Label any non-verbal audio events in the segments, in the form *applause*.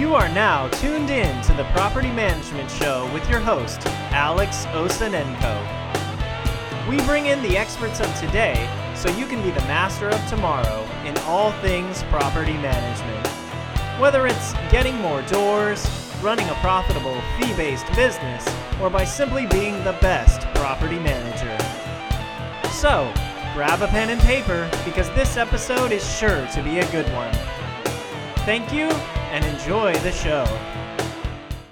You are now tuned in to the Property Management Show with your host, Alex Osenenko. We bring in the experts of today so you can be the master of tomorrow in all things property management. Whether it's getting more doors, running a profitable fee based business, or by simply being the best property manager. So, grab a pen and paper because this episode is sure to be a good one. Thank you and enjoy the show.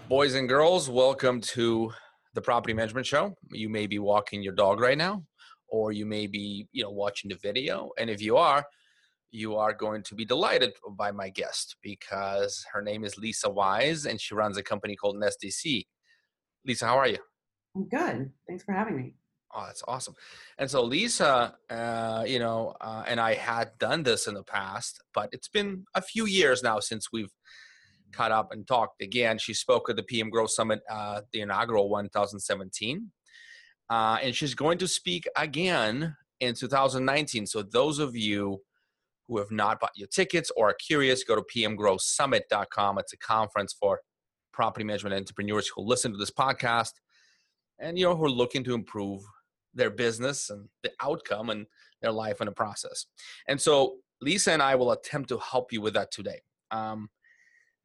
Boys and girls, welcome to the Property Management Show. You may be walking your dog right now, or you may be, you know, watching the video. And if you are, you are going to be delighted by my guest because her name is Lisa Wise and she runs a company called Nest DC. Lisa, how are you? I'm good. Thanks for having me. Oh, that's awesome. And so Lisa, uh, you know, uh, and I had done this in the past, but it's been a few years now since we've caught up and talked again. She spoke at the PM Grow Summit, uh, the inaugural 2017. Uh, and she's going to speak again in 2019. So those of you who have not bought your tickets or are curious, go to pmgrowsummit.com. It's a conference for property management entrepreneurs who listen to this podcast and you know who are looking to improve their business and the outcome and their life in the process. And so Lisa and I will attempt to help you with that today. Um,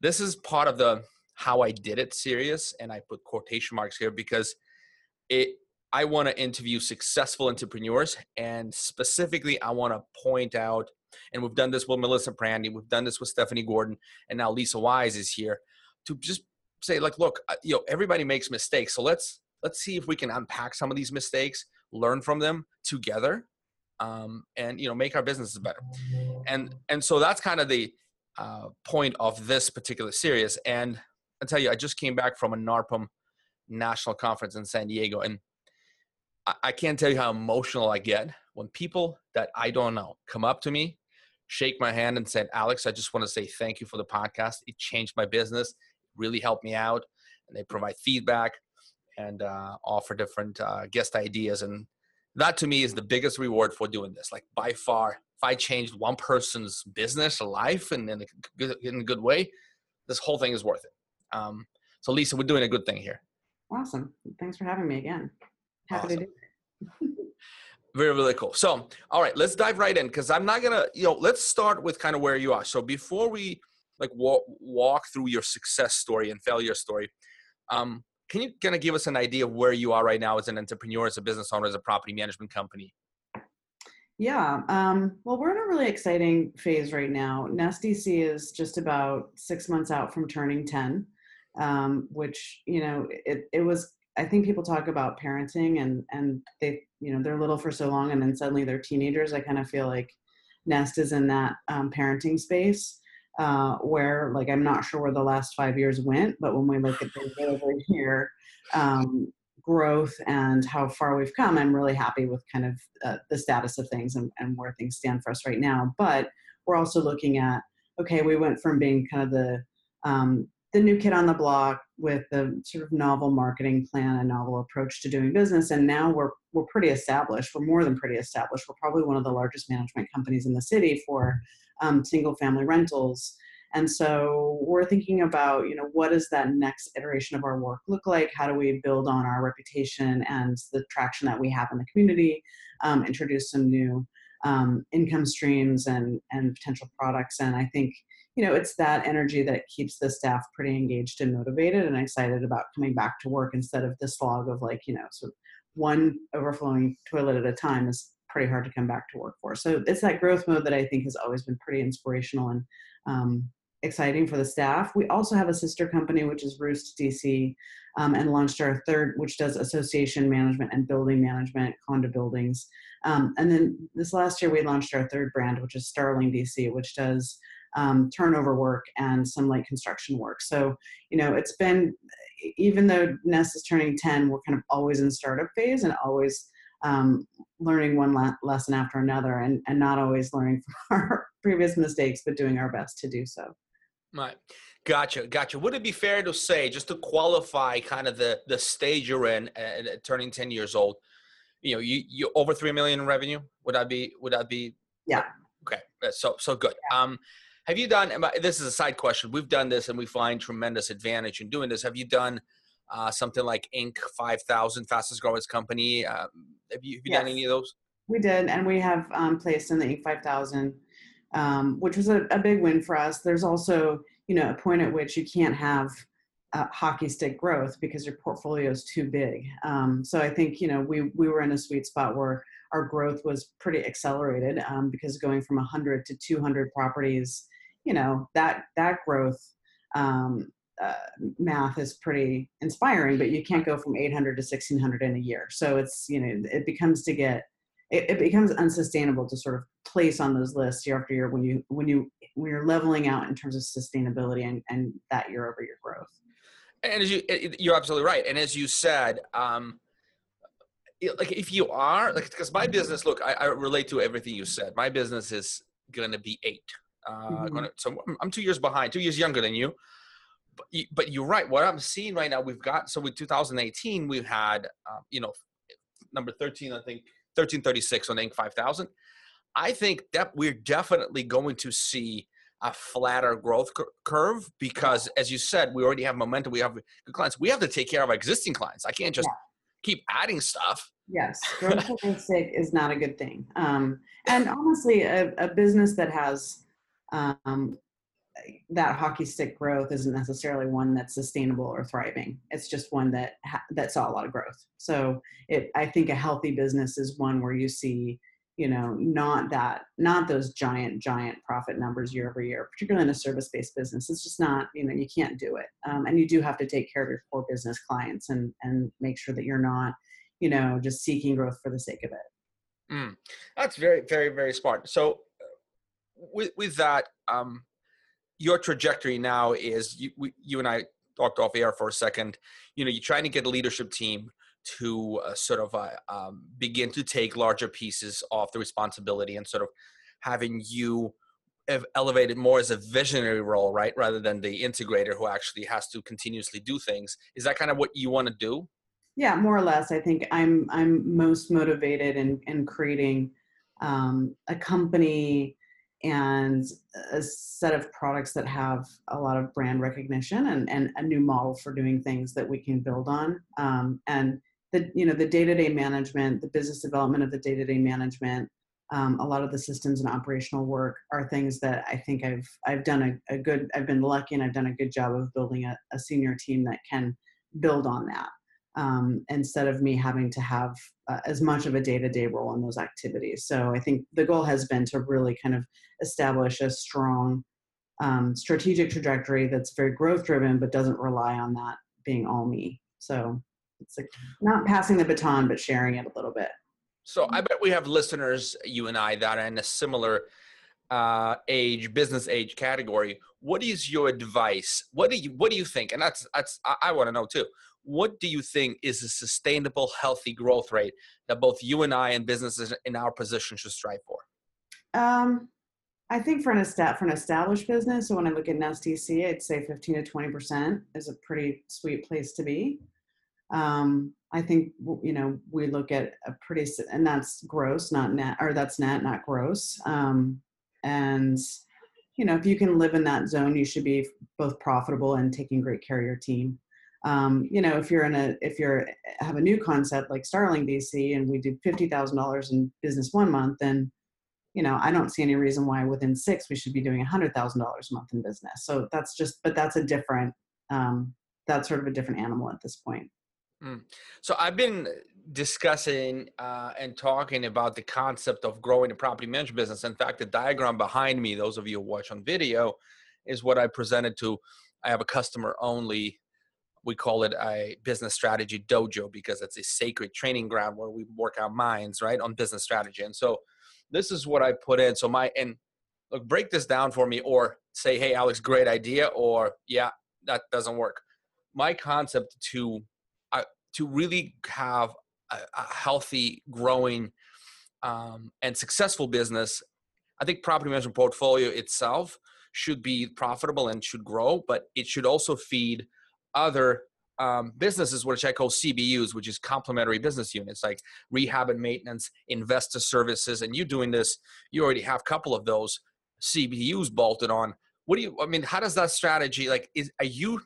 this is part of the how I did it series, and I put quotation marks here because it. I want to interview successful entrepreneurs, and specifically, I want to point out, and we've done this with Melissa Prandi, we've done this with Stephanie Gordon, and now Lisa Wise is here to just say, like, look, you know, everybody makes mistakes, so let's let's see if we can unpack some of these mistakes, learn from them together, um, and you know make our businesses better. And and so that's kind of the uh, point of this particular series. And I tell you, I just came back from a NARPM national conference in San Diego, and I, I can't tell you how emotional I get when people that I don't know come up to me, shake my hand, and said, "Alex, I just want to say thank you for the podcast. It changed my business, really helped me out." And they provide feedback and uh, offer different uh, guest ideas. And that to me is the biggest reward for doing this. Like by far, if I changed one person's business or life and in a good, in a good way, this whole thing is worth it. Um, so Lisa, we're doing a good thing here. Awesome. Thanks for having me again. Happy awesome. to do it. *laughs* very really cool so all right let's dive right in because i'm not gonna you know let's start with kind of where you are so before we like walk, walk through your success story and failure story um, can you kind of give us an idea of where you are right now as an entrepreneur, as a business owner, as a property management company? Yeah, um, well, we're in a really exciting phase right now. Nest DC is just about six months out from turning 10, um, which, you know, it, it was, I think people talk about parenting and, and they, you know, they're little for so long and then suddenly they're teenagers. I kind of feel like Nest is in that um, parenting space uh, where like I'm not sure where the last five years went, but when we look at the over here um, growth and how far we've come, I'm really happy with kind of uh, the status of things and, and where things stand for us right now. But we're also looking at okay, we went from being kind of the um, the new kid on the block with the sort of novel marketing plan and novel approach to doing business, and now we're we're pretty established. We're more than pretty established. We're probably one of the largest management companies in the city for um, single family rentals. And so we're thinking about, you know, what does that next iteration of our work look like? How do we build on our reputation and the traction that we have in the community, um, introduce some new um, income streams and, and potential products? And I think, you know, it's that energy that keeps the staff pretty engaged and motivated and excited about coming back to work instead of the slog of like, you know, sort of one overflowing toilet at a time is pretty hard to come back to work for. So it's that growth mode that I think has always been pretty inspirational and um, exciting for the staff. We also have a sister company, which is Roost DC, um, and launched our third, which does association management and building management, condo buildings. Um, and then this last year, we launched our third brand, which is Starling DC, which does um, turnover work and some light construction work. So, you know, it's been, even though Nest is turning 10, we're kind of always in startup phase and always um, learning one la- lesson after another and, and not always learning from *laughs* our previous mistakes, but doing our best to do so. Right. Gotcha. Gotcha. Would it be fair to say, just to qualify kind of the, the stage you're in at, at turning 10 years old, you know, you, you over 3 million in revenue. Would that be, would that be? Yeah. Okay. So, so good. Yeah. Um, Have you done? This is a side question. We've done this, and we find tremendous advantage in doing this. Have you done uh, something like Inc. 5000, fastest growing company? Um, have you, have you yes. done any of those? We did, and we have um, placed in the Inc. 5000, um, which was a, a, big win for us. There's also, you know, a point at which you can't have uh, hockey stick growth because your portfolio is too big. Um, so I think, you know, we we were in a sweet spot where our growth was pretty accelerated um, because going from 100 to 200 properties, you know, that that growth um, uh, math is pretty inspiring, but you can't go from 800 to 1600 in a year. So it's, you know, it becomes to get, it, it, becomes unsustainable to sort of place on those lists year after year when you, when you, when you're leveling out in terms of sustainability and, and that year over year growth. And as you, you're absolutely right. And as you said, um, like if you are like, because my business, look, I, I relate to everything you said. My business is going to be eight. Uh, mm-hmm. gonna, so I'm two years behind, two years younger than you but, but you're right. What I'm seeing right now, we've got so with 2018, we've had uh, you know number 13, I think 1336 on Inc. 5000. I think that we're definitely going to see a flatter growth curve because, as you said, we already have momentum. We have good clients. We have to take care of our existing clients. I can't just yeah. keep adding stuff. Yes, growth *laughs* sake is not a good thing. Um, and honestly, a, a business that has um, that hockey stick growth isn't necessarily one that's sustainable or thriving. It's just one that ha- that saw a lot of growth. So it, I think a healthy business is one where you see, you know, not that, not those giant, giant profit numbers year over year, particularly in a service-based business. It's just not, you know, you can't do it. Um, and you do have to take care of your core business clients and and make sure that you're not, you know, just seeking growth for the sake of it. Mm. That's very, very, very smart. So with with that. Um, your trajectory now is you, we, you and I talked off air for a second. You know, you're trying to get a leadership team to uh, sort of uh, um, begin to take larger pieces of the responsibility and sort of having you elevated more as a visionary role, right, rather than the integrator who actually has to continuously do things. Is that kind of what you want to do? Yeah, more or less. I think I'm I'm most motivated in in creating um, a company and a set of products that have a lot of brand recognition and, and a new model for doing things that we can build on. Um, and the you know the day-to-day management, the business development of the day-to-day management, um, a lot of the systems and operational work are things that I think I've I've done a, a good I've been lucky and I've done a good job of building a, a senior team that can build on that um, instead of me having to have uh, as much of a day-to-day role in those activities. So I think the goal has been to really kind of establish a strong um, strategic trajectory that's very growth driven, but doesn't rely on that being all me. So it's like not passing the baton, but sharing it a little bit. So I bet we have listeners, you and I, that are in a similar uh, age, business age category. What is your advice? What do you What do you think? And that's that's I, I want to know too what do you think is a sustainable, healthy growth rate that both you and I and businesses in our position should strive for? Um, I think for an for an established business, so when I look at Nest DC, I'd say 15 to 20 percent is a pretty sweet place to be. Um, I think you know we look at a pretty and that's gross, not net, or that's net, not gross. Um, and you know if you can live in that zone, you should be both profitable and taking great care of your team um, you know if you're in a if you're have a new concept like starling dc and we do $50000 in business one month then you know i don't see any reason why within six we should be doing $100000 a month in business. So that's just but that's a different um, that's sort of a different animal at this point. Mm. so i've been discussing uh, and talking about the concept of growing a property management business. In fact the diagram behind me those of you who watch on video is what i presented to i have a customer only we call it a business strategy dojo because it's a sacred training ground where we work our minds right on business strategy. And so this is what i put in. So my and look break this down for me or say hey alex great idea or yeah that doesn't work. My concept to uh, to really have a, a healthy growing um, and successful business i think property management portfolio itself should be profitable and should grow but it should also feed other um, businesses, which I call CBUs, which is complementary business units like rehab and maintenance, investor services. And you doing this, you already have a couple of those. CBUs bolted on. What do you? I mean, how does that strategy like? Is are you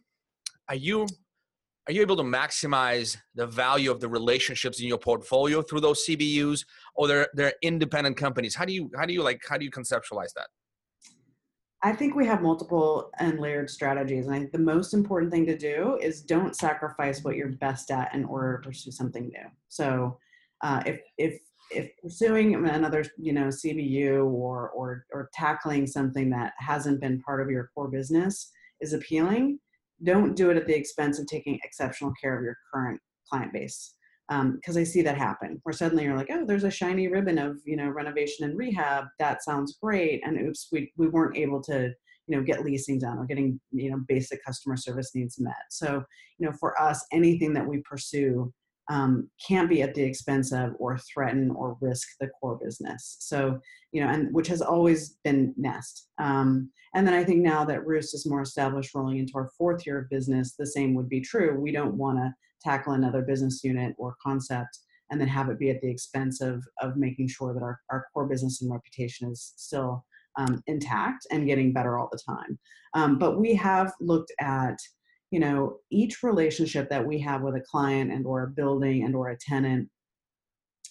are you are you able to maximize the value of the relationships in your portfolio through those CBUs, or they're they're independent companies? How do you how do you like how do you conceptualize that? I think we have multiple and layered strategies. And I think the most important thing to do is don't sacrifice what you're best at in order to pursue something new. So uh, if, if, if pursuing another, you know, CBU or, or, or tackling something that hasn't been part of your core business is appealing, don't do it at the expense of taking exceptional care of your current client base because um, I see that happen where suddenly you're like, oh, there's a shiny ribbon of you know renovation and rehab. That sounds great, and oops, we we weren't able to you know get leasing done or getting you know basic customer service needs met. So you know for us, anything that we pursue um, can't be at the expense of or threaten or risk the core business. So you know, and which has always been Nest. Um, and then I think now that Roost is more established, rolling into our fourth year of business, the same would be true. We don't want to tackle another business unit or concept and then have it be at the expense of, of making sure that our, our core business and reputation is still um, intact and getting better all the time. Um, but we have looked at, you know, each relationship that we have with a client and or a building and or a tenant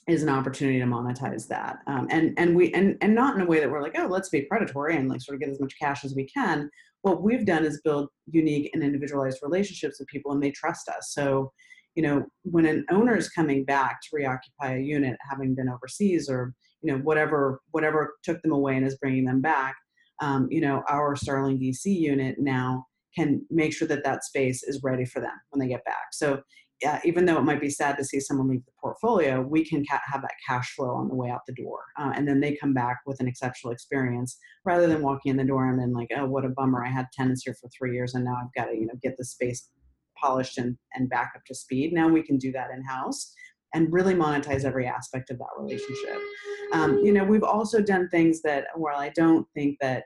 is an opportunity to monetize that. Um, and and we and and not in a way that we're like, oh, let's be predatory and like sort of get as much cash as we can, what we've done is build unique and individualized relationships with people and they trust us. So you know when an owner is coming back to reoccupy a unit having been overseas or you know whatever whatever took them away and is bringing them back um, you know our starling dc unit now can make sure that that space is ready for them when they get back. So uh, even though it might be sad to see someone leave the portfolio, we can ca- have that cash flow on the way out the door. Uh, and then they come back with an exceptional experience rather than walking in the door and then like, oh, what a bummer. I had tenants here for three years and now I've got to, you know, get the space polished and, and back up to speed. Now we can do that in house and really monetize every aspect of that relationship. Um, you know, we've also done things that, while I don't think that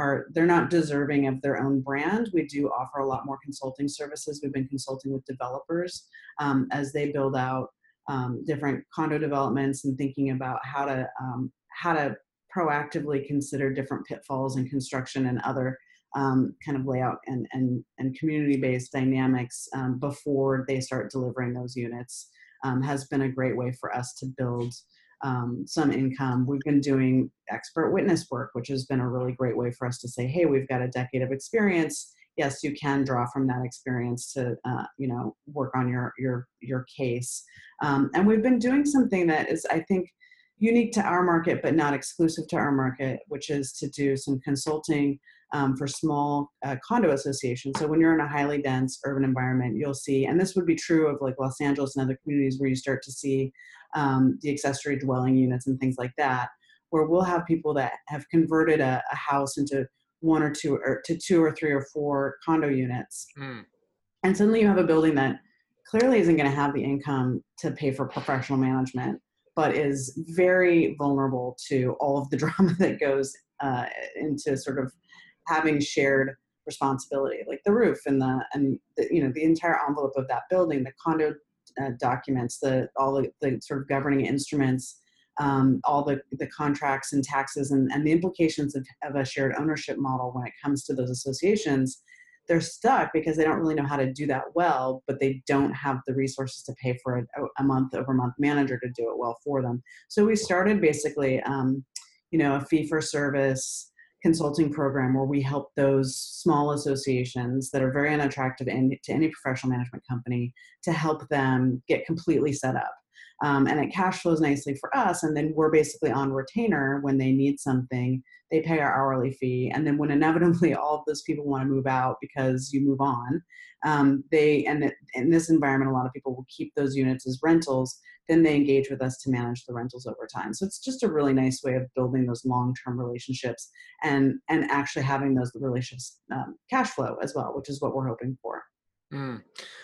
are they're not deserving of their own brand. We do offer a lot more consulting services. We've been consulting with developers um, as they build out um, different condo developments and thinking about how to um, how to proactively consider different pitfalls in construction and other um, kind of layout and and, and community-based dynamics um, before they start delivering those units um, has been a great way for us to build um, some income. We've been doing expert witness work, which has been a really great way for us to say, hey, we've got a decade of experience. Yes, you can draw from that experience to, uh, you know, work on your your your case. Um, and we've been doing something that is, I think, unique to our market, but not exclusive to our market, which is to do some consulting um, for small uh, condo associations. So when you're in a highly dense urban environment, you'll see, and this would be true of like Los Angeles and other communities where you start to see um, the accessory dwelling units and things like that, where we'll have people that have converted a, a house into one or two or to two or three or four condo units. Mm. And suddenly you have a building that clearly isn't going to have the income to pay for professional management, but is very vulnerable to all of the *laughs* drama that goes uh, into sort of having shared responsibility, like the roof and the and the, you know the entire envelope of that building, the condo uh, documents, the all the, the, sort of governing instruments, um, all the, the contracts and taxes and, and the implications of, of a shared ownership model when it comes to those associations, they're stuck because they don't really know how to do that well, but they don't have the resources to pay for a, a month over month manager to do it well for them. So we started basically, um, you know, a fee for service consulting program where we help those small associations that are very unattractive to any professional management company to help them get completely set up. Um, and it cash flows nicely for us. And then we're basically on retainer when they need something. They pay our hourly fee, and then when *laughs* inevitably all of those people want to move out because you move on, um, they and in this environment, a lot of people will keep those units as rentals. Then they engage with us to manage the rentals over time. So it's just a really nice way of building those long-term relationships and and actually having those relationships um, cash flow as well, which is what we're hoping for. Mm.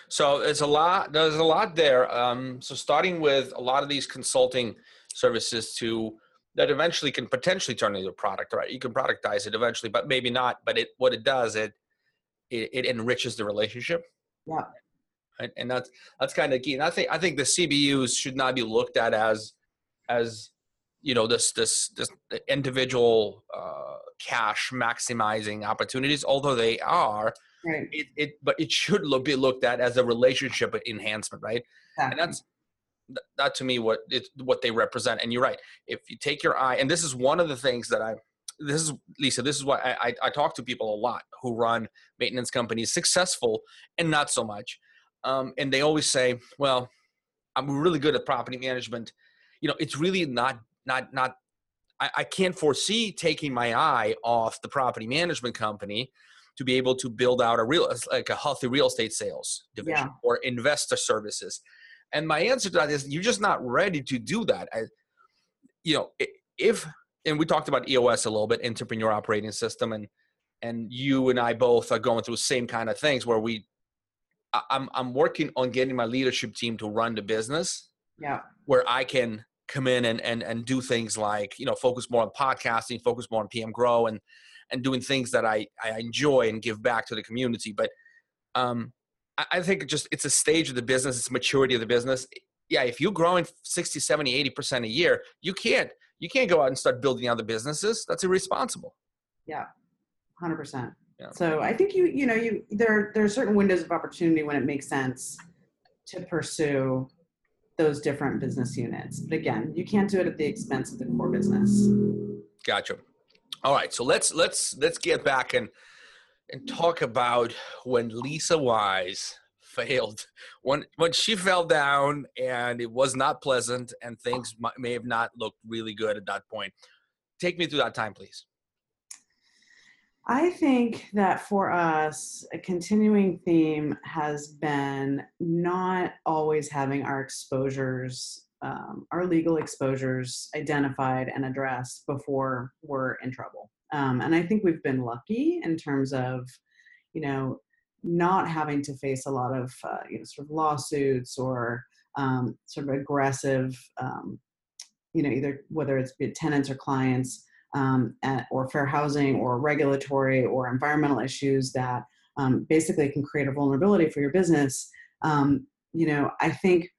So it's a lot. There's a lot there. Um, so starting with a lot of these consulting services to that eventually can potentially turn into a product, right? You can productize it eventually, but maybe not. But it what it does it it, it enriches the relationship. Yeah. Right? And that's that's kind of key. And I think I think the CBUs should not be looked at as as you know this this this individual uh, cash maximizing opportunities although they are right. it, it but it should look, be looked at as a relationship enhancement right? Exactly. and that's that to me what it what they represent. And you're right if you take your eye and this is one of the things that i this is lisa this is why i i, I talk to people a lot who run maintenance companies successful and not so much um, and they always say well i'm really good at property management. You know it's really not not not I, I can't foresee taking my eye off the property management company to be able to build out a real like a healthy real estate sales division Yeah. or investor services. And my answer to that is you're just not ready to do that. I, you know if and we talked about eos a little bit entrepreneur operating system and and you and i both are going through the same kind of things where we i'm i'm working on getting my leadership team to run the business yeah. where I can come in and and and do things like you know focus more on podcasting, focus more on PM Grow, and and doing things that I I enjoy and give back to the community. But um, I, I think just it's a stage of the business, it's maturity of the business. Yeah, if you're growing 60, 70, 80 percent a year, you can't you can't go out and start building other businesses. That's irresponsible. Yeah, hundred percent. Yeah. So I think you you know you there there are certain windows of opportunity when it makes sense to pursue those different business units. But again, you can't do it at the expense of the core business. Gotcha. All right, so let's let's let's get back and and talk about when Lisa Wise *laughs* failed. When when she fell down and it was not pleasant and things may have not looked really good at that point. Take me through that time, please. I think that for us, a continuing theme has been not always having our exposures, um, our legal exposures identified and addressed before we're in trouble. Um, and I think we've been lucky in terms of, you know, not having to face a lot of, uh, you know, sort of lawsuits or um, sort of aggressive, um, you know, either whether it's tenants or clients um, at, or fair housing or regulatory or environmental issues that um, basically can create a vulnerability for your business. You know, I think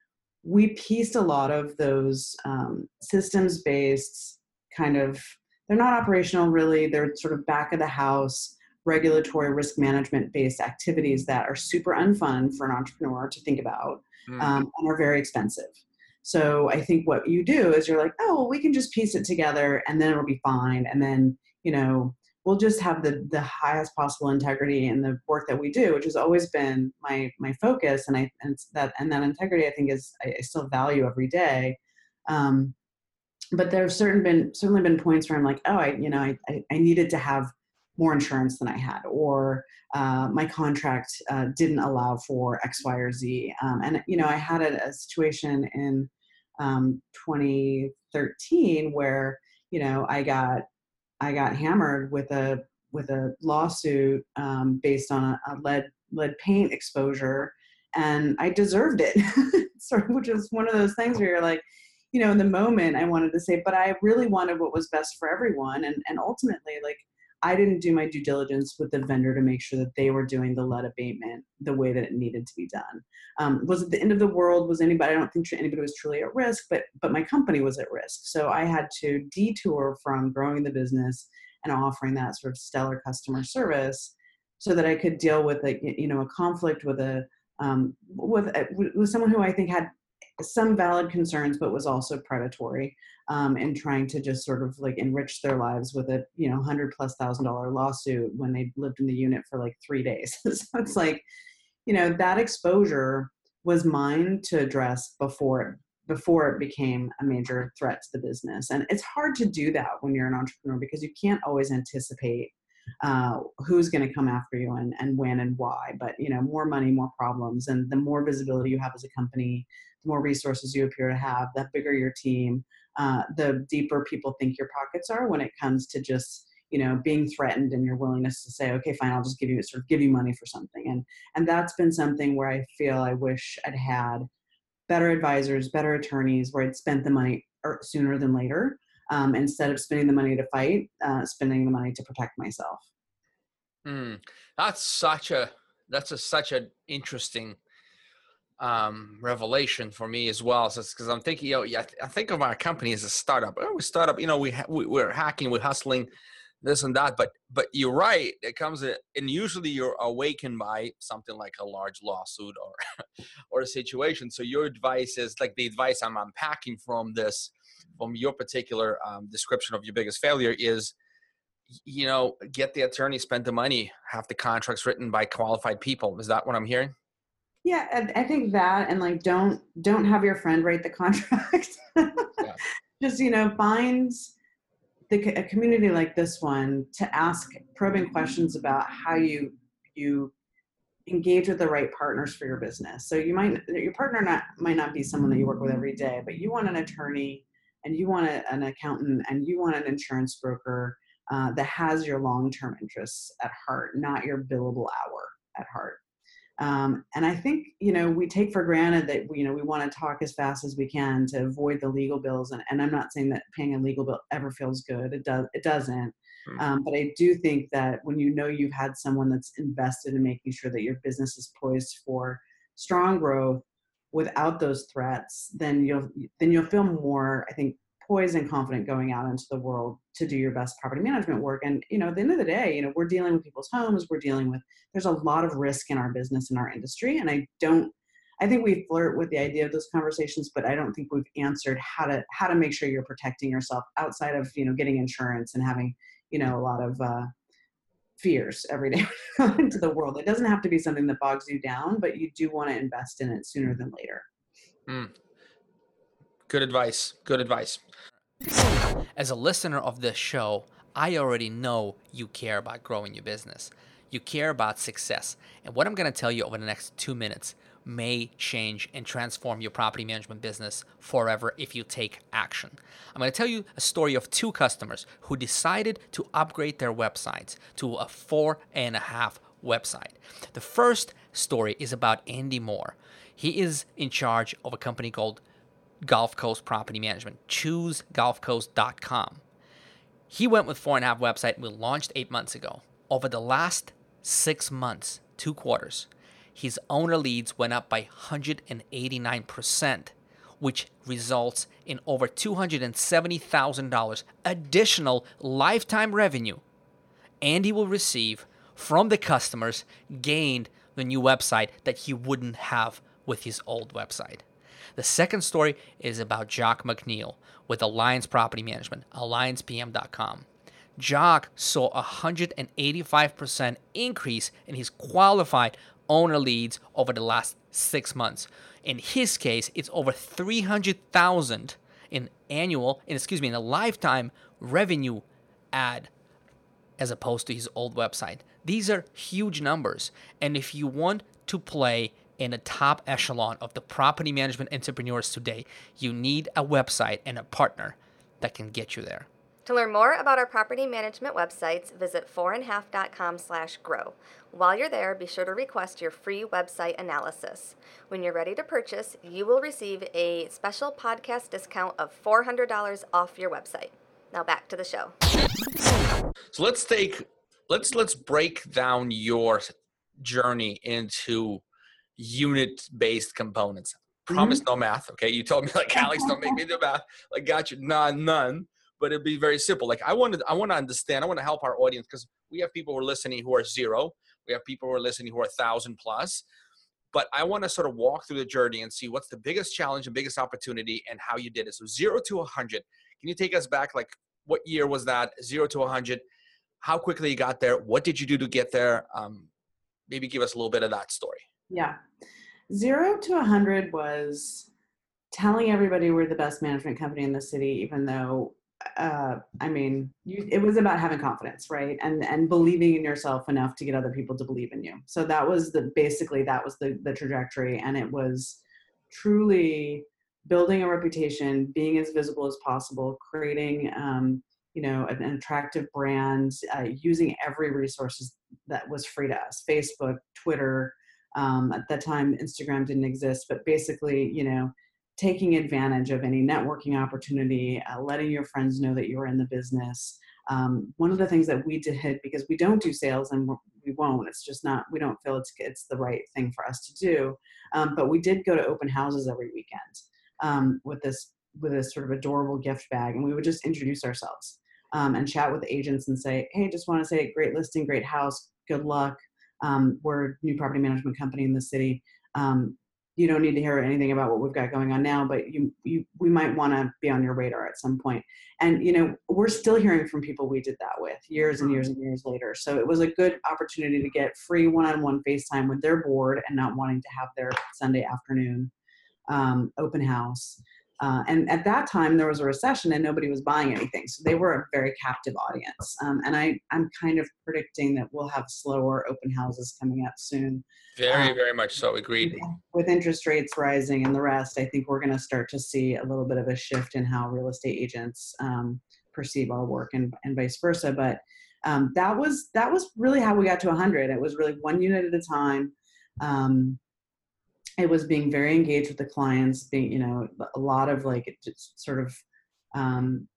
we pieced a lot of those um, systems based kind of, they're not operational really, they're sort of back of the house regulatory risk management based activities that are super unfun for an entrepreneur to think about Mm. um, and are very expensive. So I think what you do is you're like, oh, well, we can just piece it together and then it'll be fine. And then, you know, we'll just have the the highest possible integrity in the work that we do, which has always been my my focus. And I and that and that integrity I think is I, I still value every day. Um, but there have certain been certainly been points where I'm like, oh, I you know, I I, I needed to have more insurance than I had, or uh, my contract uh, didn't allow for X, Y, or Z. Um, and you know, I had a, a situation in um, 2013 where you know I got I got hammered with a with a lawsuit um, based on a, a lead lead paint exposure, and I deserved it. *laughs* which is one of those things where you're like, you know, in the moment I wanted to say, but I really wanted what was best for everyone, and and ultimately like I didn't do my due diligence with the vendor to make sure that they were doing the lead abatement the way that it needed to be done. Um, was it the end of the world? Was anybody? I don't think anybody was truly at risk, but but my company was at risk. So I had to detour from growing the business and offering that sort of stellar customer service, so that I could deal with a you know a conflict with a um, with a, with someone who I think had some valid concerns, but was also predatory um, and trying to just sort of like enrich their lives with a you know hundred plus thousand dollar lawsuit when they lived in the unit for like three days. *laughs* so it's like, you know, that exposure was mine to address before before it became a major threat to the business. And it's hard to do that when you're an entrepreneur because you can't always anticipate uh, who's going to come after you and, and when and why. But you know, more money, more problems, and the more visibility you have as a company, more resources you appear to have, the bigger your team, uh, the deeper people think your pockets are when it comes to just you know being threatened and your willingness to say okay fine i'll just give you sort of give you money for something and and that's been something where i feel i wish i'd had better advisors better attorneys where i'd spent the money er, sooner than later um, instead of spending the money to fight uh, spending the money to protect myself Mm. That's such a that's a such an interesting um, revelation for me as well. So because I'm thinking, you know, yeah, I think of our company as a startup. Oh, we startup, you know, we, ha- we we're hacking, we're hustling, this and that. But but you're right. It comes in, and usually you're awakened by something like a large lawsuit or *laughs* or a situation. So your advice is like the advice I'm unpacking from this, from your particular um, description of your biggest failure is you know, get the attorney, spend the money, have the contracts written by qualified people. Is that what I'm hearing? Yeah, I think that, and like, don't don't have your friend write the *laughs* contract. yeah. Just you know, find the, a community like this one to ask probing questions about how you you engage with the right partners for your business. So you might your partner not might not be someone that you work with every day, but you want an attorney and you want a, an accountant and you want an insurance broker uh, that has your long-term interests at heart, not your billable hour at heart. Um, and I think you know we take for granted that you know we want to talk as fast as we can to avoid the legal bills. And, and I'm not saying that paying a legal bill ever feels good. It does. It doesn't. Mm-hmm. Um, but I do think that when you know you've had someone that's invested in making sure that your business is poised for strong growth without those threats, then you'll then you'll feel more. I think poised and confident going out into the world to do your best property management work. And, you know, at the end of the day, you know, we're dealing with people's homes, we're dealing with, there's a lot of risk in our business in our industry. And I don't, I think we flirt with the idea of those conversations, but I don't think we've answered how to, how to make sure you're protecting yourself outside of, you know, getting insurance and having, you know, a lot of, uh, fears every *laughs* day into the world. It doesn't have to be something that bogs you down, but you do want to invest in it sooner than later. Mm. Good advice. Good advice. As a listener of this show, I already know you care about growing your business. You care about success. And what I'm going to tell you over the next two minutes may change and transform your property management business forever if you take action. I'm going to tell you a story of two customers who decided to upgrade their websites to a four and a half website. The first story is about Andy Moore. He is in charge of a company called Gulf Coast Property Management. Choose ChooseGulfCoast.com. He went with four and a half website. We launched eight months ago. Over the last six months, two quarters, his owner leads went up by 189%, which results in over $270,000 additional lifetime revenue. And he will receive from the customers gained the new website that he wouldn't have with his old website. The second story is about Jock McNeil with Alliance Property Management, alliancepm.com. Jock saw a 185% increase in his qualified owner leads over the last six months. In his case, it's over 300,000 in annual, in, excuse me, in a lifetime revenue ad as opposed to his old website. These are huge numbers. And if you want to play in the top echelon of the property management entrepreneurs today, you need a website and a partner that can get you there. To learn more about our property management websites, visit fourandahalf.com slash grow. While you're there, be sure to request your free website analysis. When you're ready to purchase, you will receive a special podcast discount of $400 off your website. Now back to the show. So let's take let's let's break down your journey into unit based components. Promise mm-hmm. no math. Okay. You told me like *laughs* Alex, don't make me do math. Like got you. None, none. But it'd be very simple. Like I wanted, I want to understand, I want to help our audience because we have people who are listening who are zero. We have people who are listening who are thousand plus. But I want to sort of walk through the journey and see what's the biggest challenge and biggest opportunity and how you did it. So zero to a hundred. Can you take us back? Like what year was that? Zero to a hundred. How quickly you got there? What did you do to get there? Um, maybe give us a little bit of that story. Yeah. Zero to a 100 was telling everybody we're the best management company in the city, even though, uh, I mean, you, it was about having confidence, right? And, and believing in yourself enough to get other people to believe in you. So that was the, basically that was the, the trajectory. And it was truly building a reputation, being as visible as possible, creating, um, you know, an, an attractive brand, uh, using every resources that was free to us, Facebook, Twitter, um, at that time, Instagram didn't exist, but basically, you know, taking advantage of any networking opportunity, uh, letting your friends know that you're in the business. Um, one of the things that we did because we don't do sales and we won't. It's just not. We don't feel it's it's the right thing for us to do. Um, but we did go to open houses every weekend um, with this with this sort of adorable gift bag, and we would just introduce ourselves um, and chat with agents and say, "Hey, just want to say, great listing, great house, good luck. Um, we're a new property management company in the city. Um, you don't need to hear anything about what we've got going on now, but you, you we might want to be on your radar at some point. And you know, we're still hearing from people we did that with years and years and years later. So it was a good opportunity to get free one-on-one FaceTime with their board and not wanting to have their Sunday afternoon um, open house. Uh, and at that time, there was a recession and nobody was buying anything. So they were a very captive audience. Um, and I, I'm kind of predicting that we'll have slower open houses coming up soon. Very, Um, very much so. Agreed. With interest rates rising and the rest, I think we're going to start to see a little bit of a shift in how real estate agents um, perceive our work and, and vice versa. But um, that was that was really how we got to 100. It was really one unit at a time. Um, it was being very engaged with the clients being you know a lot of like just sort of um,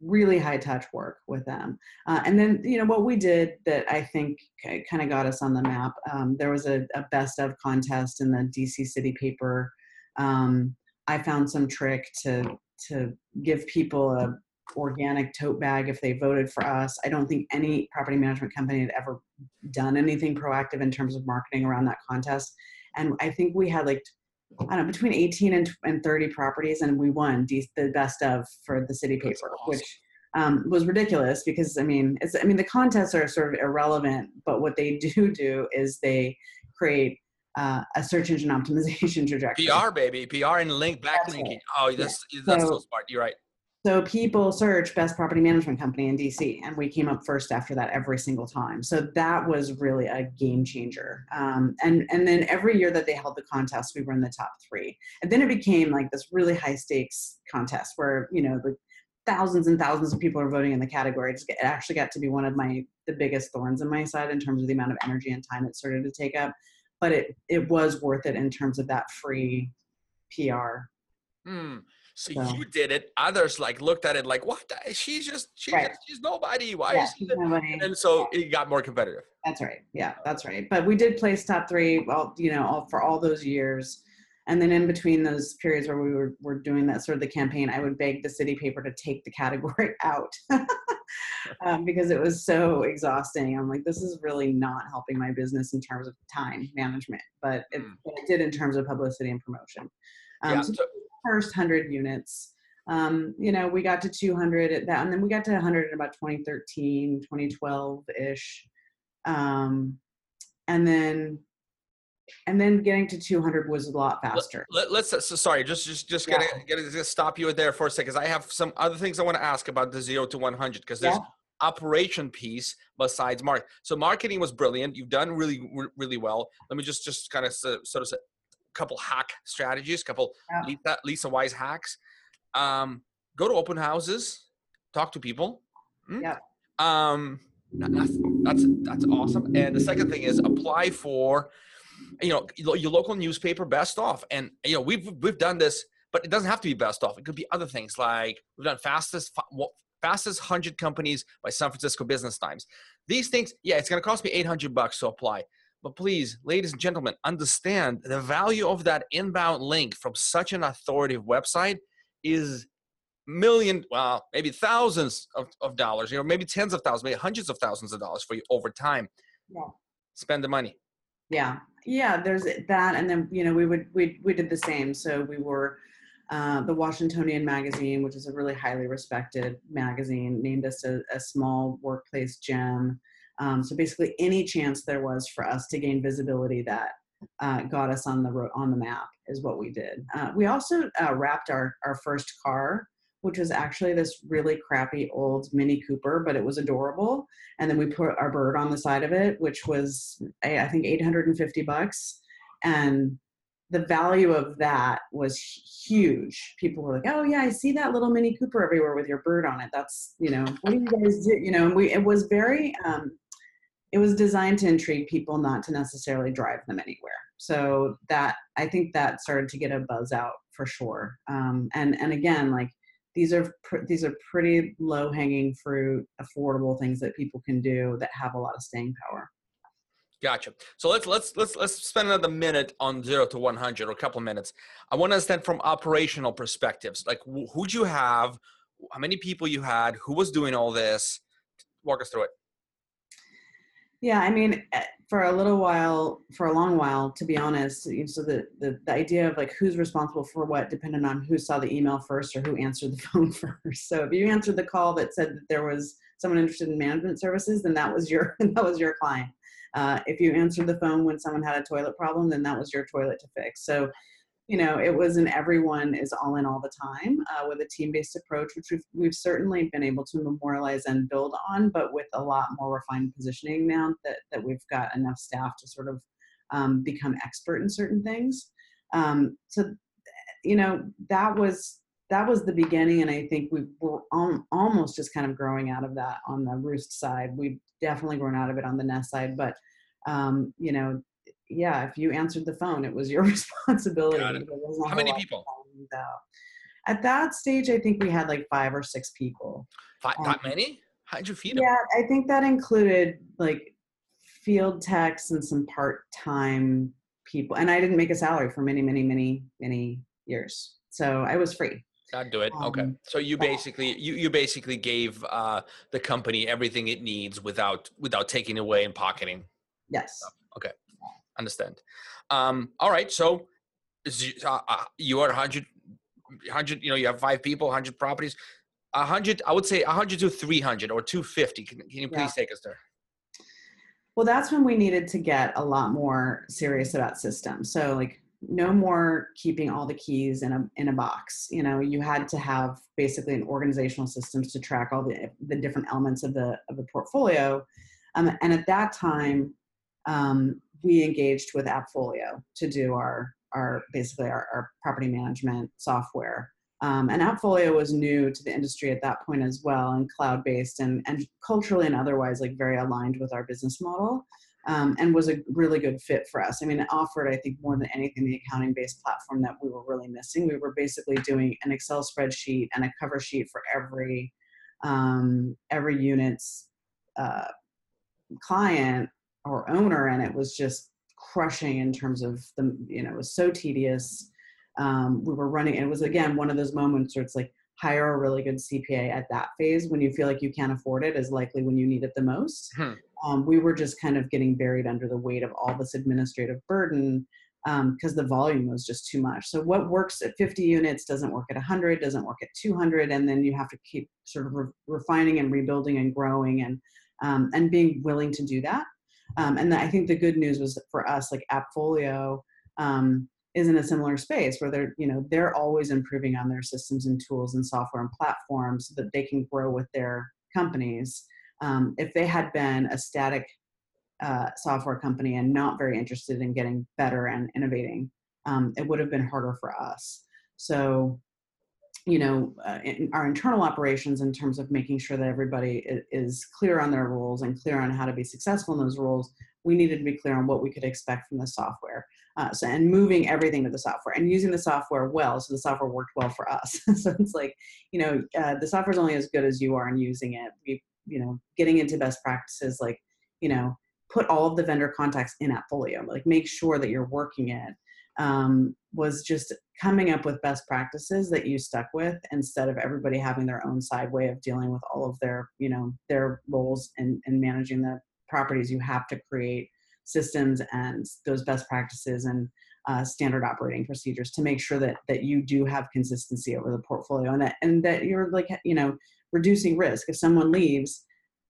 really high touch work with them. Uh, and then you know what we did that i think kind of got us on the map um, there was a, a, best of contest in the dc city paper. Um, i found some trick to to give people a organic tote bag if they voted for us. I don't think any property management company had ever done anything proactive in terms of marketing around that contest and I think we had like I don't know between 18 and, and 30 properties, and we won the best of for the city paper, awesome. which um, was ridiculous because I mean it's I mean the contests are sort of irrelevant, but what they *laughs* do do is they create uh, a search engine *laughs* optimization trajectory. PR baby, PR and link backlinking. Right. Oh, that's yeah. that's so, so smart. You're right. So people search best property management company in DC, and we came up first after that every single time. So that was really a game changer. Um, and and then every year that they held the contest, we were in the top three. And then it became like this really high stakes contest where you know the thousands and thousands of people are voting in the category. It actually got to be one of my the biggest thorns in my side in terms of the amount of energy and time it started to take up. But it it was worth it in terms of that free PR. Hmm. So, so, you did it. Others like looked at it like, what? The? She's just she, right. she's nobody. Why yeah, is she? Nobody. And so it got more competitive. That's right. Yeah, that's right. But we did place top three. Well, you know, all, for all those years. And then in between those periods where we were, were doing that sort of the campaign, I would beg the city paper to take the category *laughs* out *laughs* um, because it was so exhausting. I'm like, this is really not helping my business in terms of time management, but it, mm. it did in terms of publicity and promotion. Um, yeah, so first 100 units. Um, you know, we got to 200 at that, and then we got to 100 in about 2013, 2012 ish. Um, and then, and then getting to 200 was a lot faster. Let, us so sorry, just just just yeah. gonna, gonna stop you there for a second. Because I have some other things I want to ask about the zero to 100 because there's yeah. operation piece besides mark So marketing was brilliant. You've done really really well. Let me just just kind of sort of couple hack strategies, couple yeah. Lisa, Lisa Wise hacks. Um, go to open houses, talk to people. Mm? Yeah. Um, that's, that's that's awesome. And the second thing is apply for, you know, your local newspaper best off. And you know, we've we've done this, but it doesn't have to be best off. It could be other things like we've done fastest fastest hundred companies by San Francisco Business Times. These things, yeah, it's going to cost me eight hundred bucks to apply. But please, ladies and gentlemen, understand the value of that inbound link from such an authoritative website is million, well, maybe thousands of, of dollars, you know, maybe tens of thousands, maybe hundreds of thousands of dollars for you over time. Yeah. Spend the money. Yeah. Yeah. There's that. And then, you know, we would, we, we did the same. So we were, uh, the Washingtonian magazine, which is a really highly respected magazine, named us a, a small workplace gem. Um, so basically, any chance there was for us to gain visibility that uh, got us on the on the map is what we did. Uh, we also uh, wrapped our our first car, which was actually this really crappy old Mini Cooper, but it was adorable. And then we put our bird on the side of it, which was I think 850 bucks, and the value of that was huge. People were like, "Oh yeah, I see that little Mini Cooper everywhere with your bird on it. That's you know, what do you guys do?" You know, and we it was very um, it was designed to intrigue people not to necessarily drive them anywhere so that i think that started to get a buzz out for sure um, and and again like these are pr- these are pretty low hanging fruit affordable things that people can do that have a lot of staying power Gotcha. So let's let's let's let's spend another minute on zero to one hundred, or a couple of minutes. I want to understand from operational perspectives, like wh- who'd you have, how many people you had, who was doing all this. Walk us through it. Yeah, I mean, eh, for a little while, for a long while, to be honest. So the, the the idea of like who's responsible for what depended on who saw the email first or who answered the *laughs* phone first. So if you answered the call that said that there was someone interested in management services, then that was your *laughs* that was your client. Uh, if you answered the phone when someone had a toilet problem, then that was your toilet to fix. So you know, it was an everyone is all in all the time uh, with a team-based approach, which we've, we've certainly been able to memorialize and build on, but with a lot more refined positioning now that, that we've got enough staff to sort of um, become expert in certain things. Um, so, you know, that was that was the beginning, and I think we were al- almost just kind of growing out of that on the Roost side. We've definitely grown out of it on the Nest side, but um, you know, yeah, if you answered the phone, it was your *laughs* responsibility. How many people? At that stage, I think we had like five or six people. Five, Um, that many? How'd you feed them? Yeah, I think that included like field techs and some part-time people. And I didn't make a salary for many, many, many, many years. So I was free. I'd do it. Okay. Um, So you basically you you basically gave uh, the company everything it needs without without taking away and pocketing. Yes. Understand. Um, all right. So you- uh, uh, you are 100, 100, you know, you have five people, 100 properties. 100, I would say 100 to 300 or 250. Can, can you please Yeah. take us there? Well, that's when we needed to get a lot more serious about systems. So like no more keeping all the keys in a in a box. You know, you had to have basically an organizational systems to track all the the different elements of the of the portfolio. Um, and at that time, um, we engaged with Appfolio to do our our basically our, our property management software. Um, and Appfolio was new to the industry at that point as well, and cloud based and and culturally and otherwise like very aligned with our business model. Um, and was a really good fit for us. I mean, it offered, I think, more than anything, the accounting based platform that we were really missing. We were basically doing an Excel spreadsheet and a cover sheet for every um, every unit's uh, client or owner, and it was just crushing in terms of the, you know, it was so tedious. Um, we were running, it was again one of those moments where it's like hire a really good CPA at that phase when you feel like you can't afford it is likely when you need it the most. Hmm. Um, we were just kind of getting buried under the weight of all this administrative burden because the volume was just too much. So what works at 50 units doesn't work at 100, doesn't work at 200, and then you have to keep sort of re- refining and rebuilding and growing and um, and being willing to do that. Um, and I think the good news was for us, like Appfolio um, is in a similar space where they're you know they're always improving on their systems and tools and software and platforms so that they can grow with their companies. Um, if they had been a static uh, software company and not very interested in getting better and innovating, um, it would have been harder for us. So, you know, uh, in our internal operations in terms of making sure that everybody is clear on their rules and clear on how to be successful in those rules, we needed to be clear on what we could expect from the software. Uh, so, and moving everything to the software and using the software well, so the software worked well for us. *laughs* so it's like, you know, uh, the software is only as good as you are in using it. We, you know, getting into best practices like, you know, put all of the vendor contacts in Appfolio, like make sure that you're working it. Um, was just coming up with best practices that you stuck with instead of everybody having their own side way of dealing with all of their, you know, their roles and and managing the properties. You have to create systems and those best practices and uh, standard operating procedures to make sure that that you do have consistency over the portfolio and that and that you're like you know reducing risk if someone leaves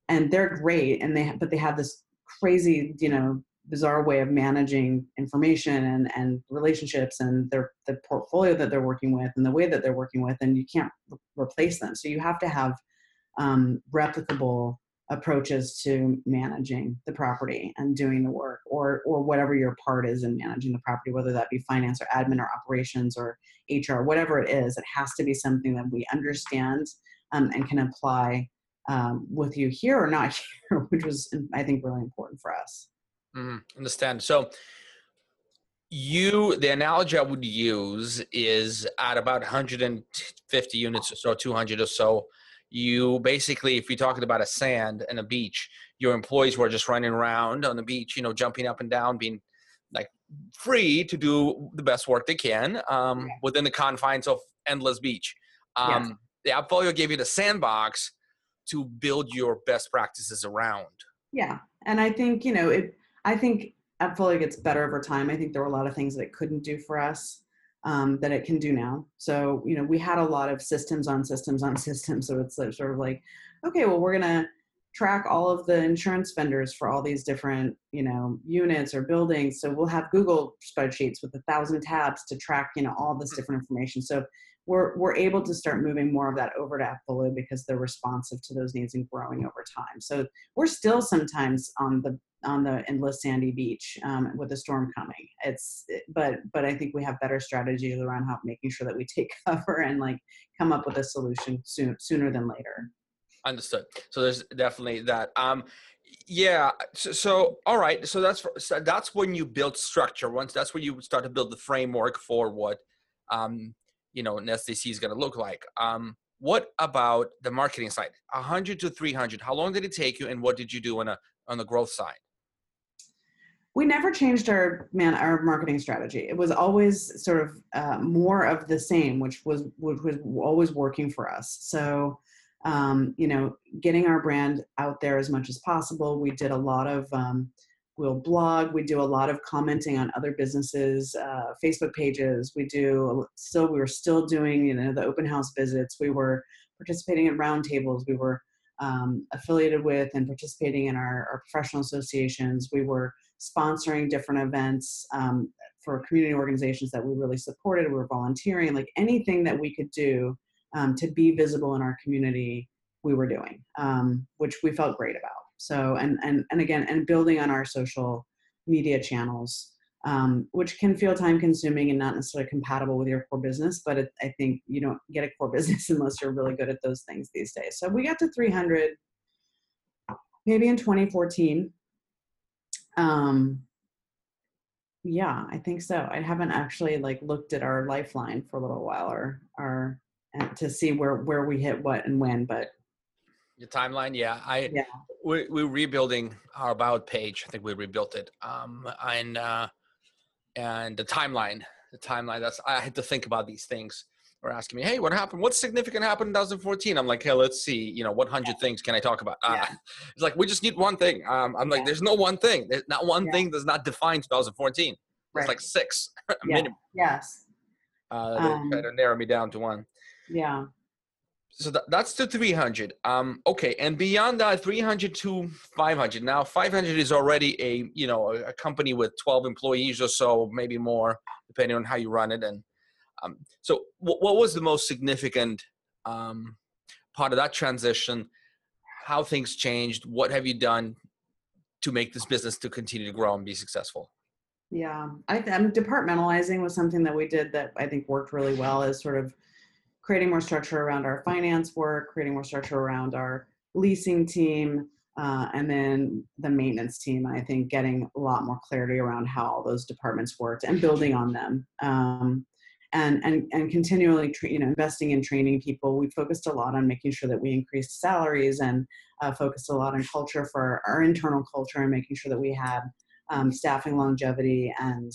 and they're great and they but they have this crazy you know bizarre way of managing information and and relationships and their the portfolio that they're working with and the way that they're working with and you can't re- replace them. So you have to have um, replicable approaches to managing the property and doing the work or or whatever your part is in managing the property whether that be finance or admin or operations or hr whatever it is it has to be something that we understand um, and can apply um, with you here or not *laughs* here which was i think really important for us Mhm, Understand. So you, the analogy I would use is at about 150 units or so, 200 or so, you basically, if you're talking about a sand and a beach, your employees were just running around on the beach, you know, jumping up and down, being like free to do the best work they can um, Yeah. within the confines of endless beach. Um, The Appfolio gave you the sandbox to build your best practices around. Yeah, and I think you know it. I think Appfolio gets better over time. I think there were a lot of things that it couldn't do for us um, that it can do now. So you know, we had a lot of systems on systems on *laughs* systems. So it's like, sort of like, okay, well, we're gonna track all of the insurance vendors for all these different you know units or buildings. So we'll have Google spreadsheets with a thousand tabs to track you know all this different information. So we're we're able to start moving more of that over to Appfolio because they're responsive to those needs and growing over time. So we're still sometimes on the on the endless sandy beach um, with a storm coming. It's but but I think we have better strategies around how making sure that we take *laughs* cover and like come up with a solution soon, sooner than later. Understood. So there's definitely that. Um, yeah. So, so all right. So that's for, so that's when you build structure. Once that's when you start to build the framework for what, um, you know, Nest DC is going to look like. Um, what about the marketing side? 100 to 300. How long did it take you, and what did you do on a on the growth side? We never changed our man our marketing strategy. It was always sort of uh, more of the same which was which was always working for us. So um, you know getting our brand out there as much as possible. We did a lot of um, we'll blog. We do a lot of commenting on other businesses uh, facebook pages. We do still we were still doing you know the open house visits. We were participating in roundtables we were um, affiliated with and participating in our, our professional associations. We were sponsoring different events um, for community organizations that we really supported. We were volunteering, like anything that we could do um, to be visible in our community, we were doing, um, which we felt great about. So, and and and again, and building on our social media channels, um, which can feel time consuming and not necessarily compatible with your core business. But it, I think you don't get a core *laughs* business unless you're really good at those things these days. So we got to 300 maybe in 2014 um yeah i think so i haven't actually like looked at our lifeline for a little while or or to see where where we hit what and when but Your timeline, yeah. I Yeah. we we're rebuilding our about page. I think we rebuilt it. Um, and uh, and the timeline, the timeline. That's I had to think about these things. We're asking me, hey, what happened? What's significant happened in 2014? I'm like, hey, let's see. You know, what hundred things can I talk about? Uh, *laughs* It's like we just need one thing. Um, I'm like, there's no one thing. There's not one Yeah. thing does not define 2014. It's Right. like six *laughs* yeah minimum. yes Uh, they try Um, to narrow me down to one. yeah so that, that's the 300 um okay and beyond that 300 to 500 now 500 is already a you know a, a company with 12 employees or so maybe more depending on how you run it and um, so what, what was the most significant um, part of that transition how things changed what have you done to make this business to continue to grow and be successful Yeah, I, I'm departmentalizing was something that we did that I think worked really well. Is sort of creating more structure around our finance work, creating more structure around our leasing team, uh, and then the maintenance team. I think getting a lot more clarity around how all those departments worked and building on them. Um, and, and, and continually tra- you know investing in training people. We focused a lot on making sure that we increased salaries and uh, focused a lot on culture for our, internal culture and making sure that we had um, staffing longevity and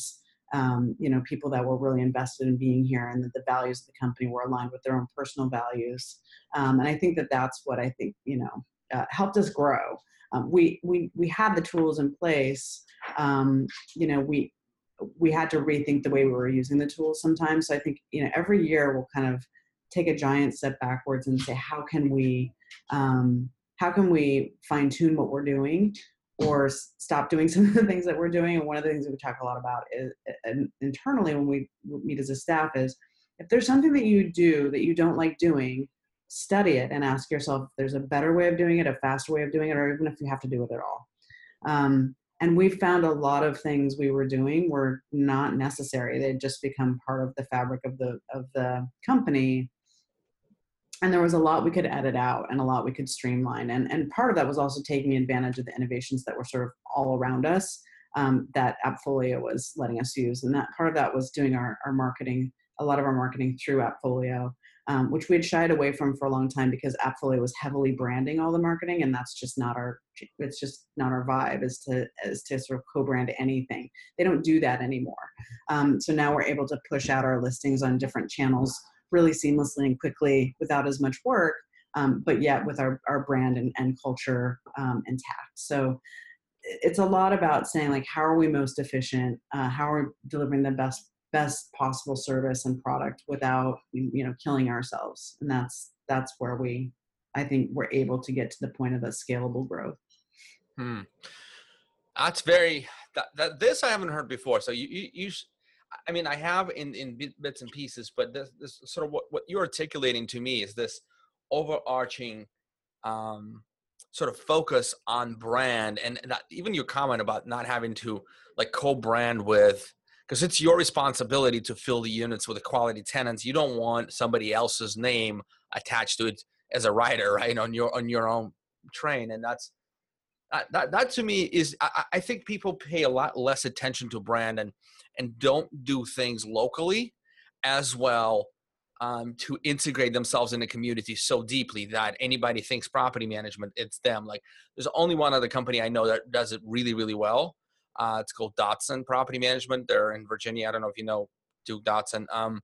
um, you know people that were really invested in being here and that the values of the company were aligned with their own personal values. Um, and i think that that's what i think you know uh, helped us grow. Um, we we we had the tools in place. Um, you know we we had to rethink the way we were using the tools sometimes so i think you know every year we'll kind of take a giant step backwards and say how can we um, how can we fine tune what we're doing or stop doing *laughs* some of the things that we're doing. And one of the things that we talk a lot about is internally when we meet as a staff is if there's something that you do that you don't like doing, study it and ask yourself if there's a better way of doing it, a faster way of doing it, or even if you have to do it at all. Um, and we found a lot of things we were doing were not necessary. They'd just become part of the fabric of the of the company. And there was a lot we could edit out and a lot we could streamline. And and part of that was also taking advantage of the innovations that were sort of all around us um, that appfolio was letting us use. And that part of that was doing our, our marketing a lot of our marketing through appfolio um, which we had shied away from for a long time because Appfolio was heavily branding all the marketing, and that's just not our it's just not our vibe is to is to sort of co-brand anything. They don't do that anymore. Um, so now we're able to push out our listings on different channels really seamlessly and quickly without as much work, um, but yet with our, our brand and, and culture um, intact. So it's a lot about saying like how are we most efficient uh, how are we delivering the best best possible service and product without you know killing ourselves. And that's that's where we i think we're able to get to the point of a scalable growth. Hmm. that's very that, that this i haven't heard before. So you you, you i mean i have in in bits and pieces but this, this sort of what, what you're articulating to me is this overarching um sort of focus on brand and not, even your comment about not having to like co-brand with because it's your responsibility to fill the units with quality tenants you don't want somebody else's name attached to it as a writer right on your on your own train and that's that, that, that to me is I, I think people pay a lot less attention to brand and and don't do things locally as well um, to integrate themselves in the community so deeply that anybody thinks property management, it's them. Like there's only one other company I know that does it really, really well. Uh, it's called Dotson Property Management. They're in Virginia. I don't know if you know Duke Dotson. Um,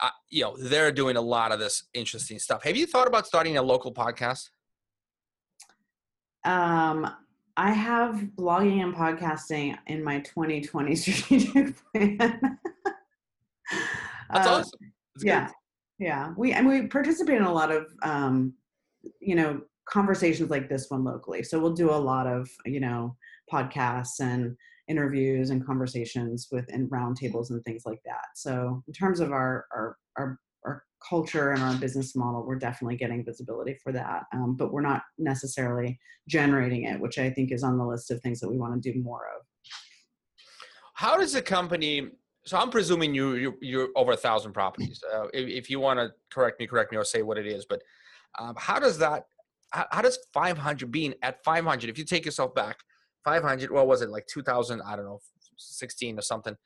I, you know, they're doing a lot of this interesting stuff. Have you thought about starting a local podcast? Um, I have blogging and podcasting in my 2020 *laughs* strategic plan. That's uh, awesome. It's yeah, good. yeah. We and we participate in a lot of um, you know conversations like this one locally. So we'll do a lot of you know podcasts and interviews and conversations with and roundtables and things like that. So in terms of our our our our culture and our business model, we're definitely getting visibility for that. Um, but we're not necessarily generating it, which I think is on the list of things that we want to do more of. How does the company so I'm presuming you you're, you're over a thousand properties. Uh, if, if, you want to correct me, correct me or say what it is. But um, how does that? How, how, does 500 being at 500? If you take yourself back, 500. What was it like 2000? I don't know, 16 or something.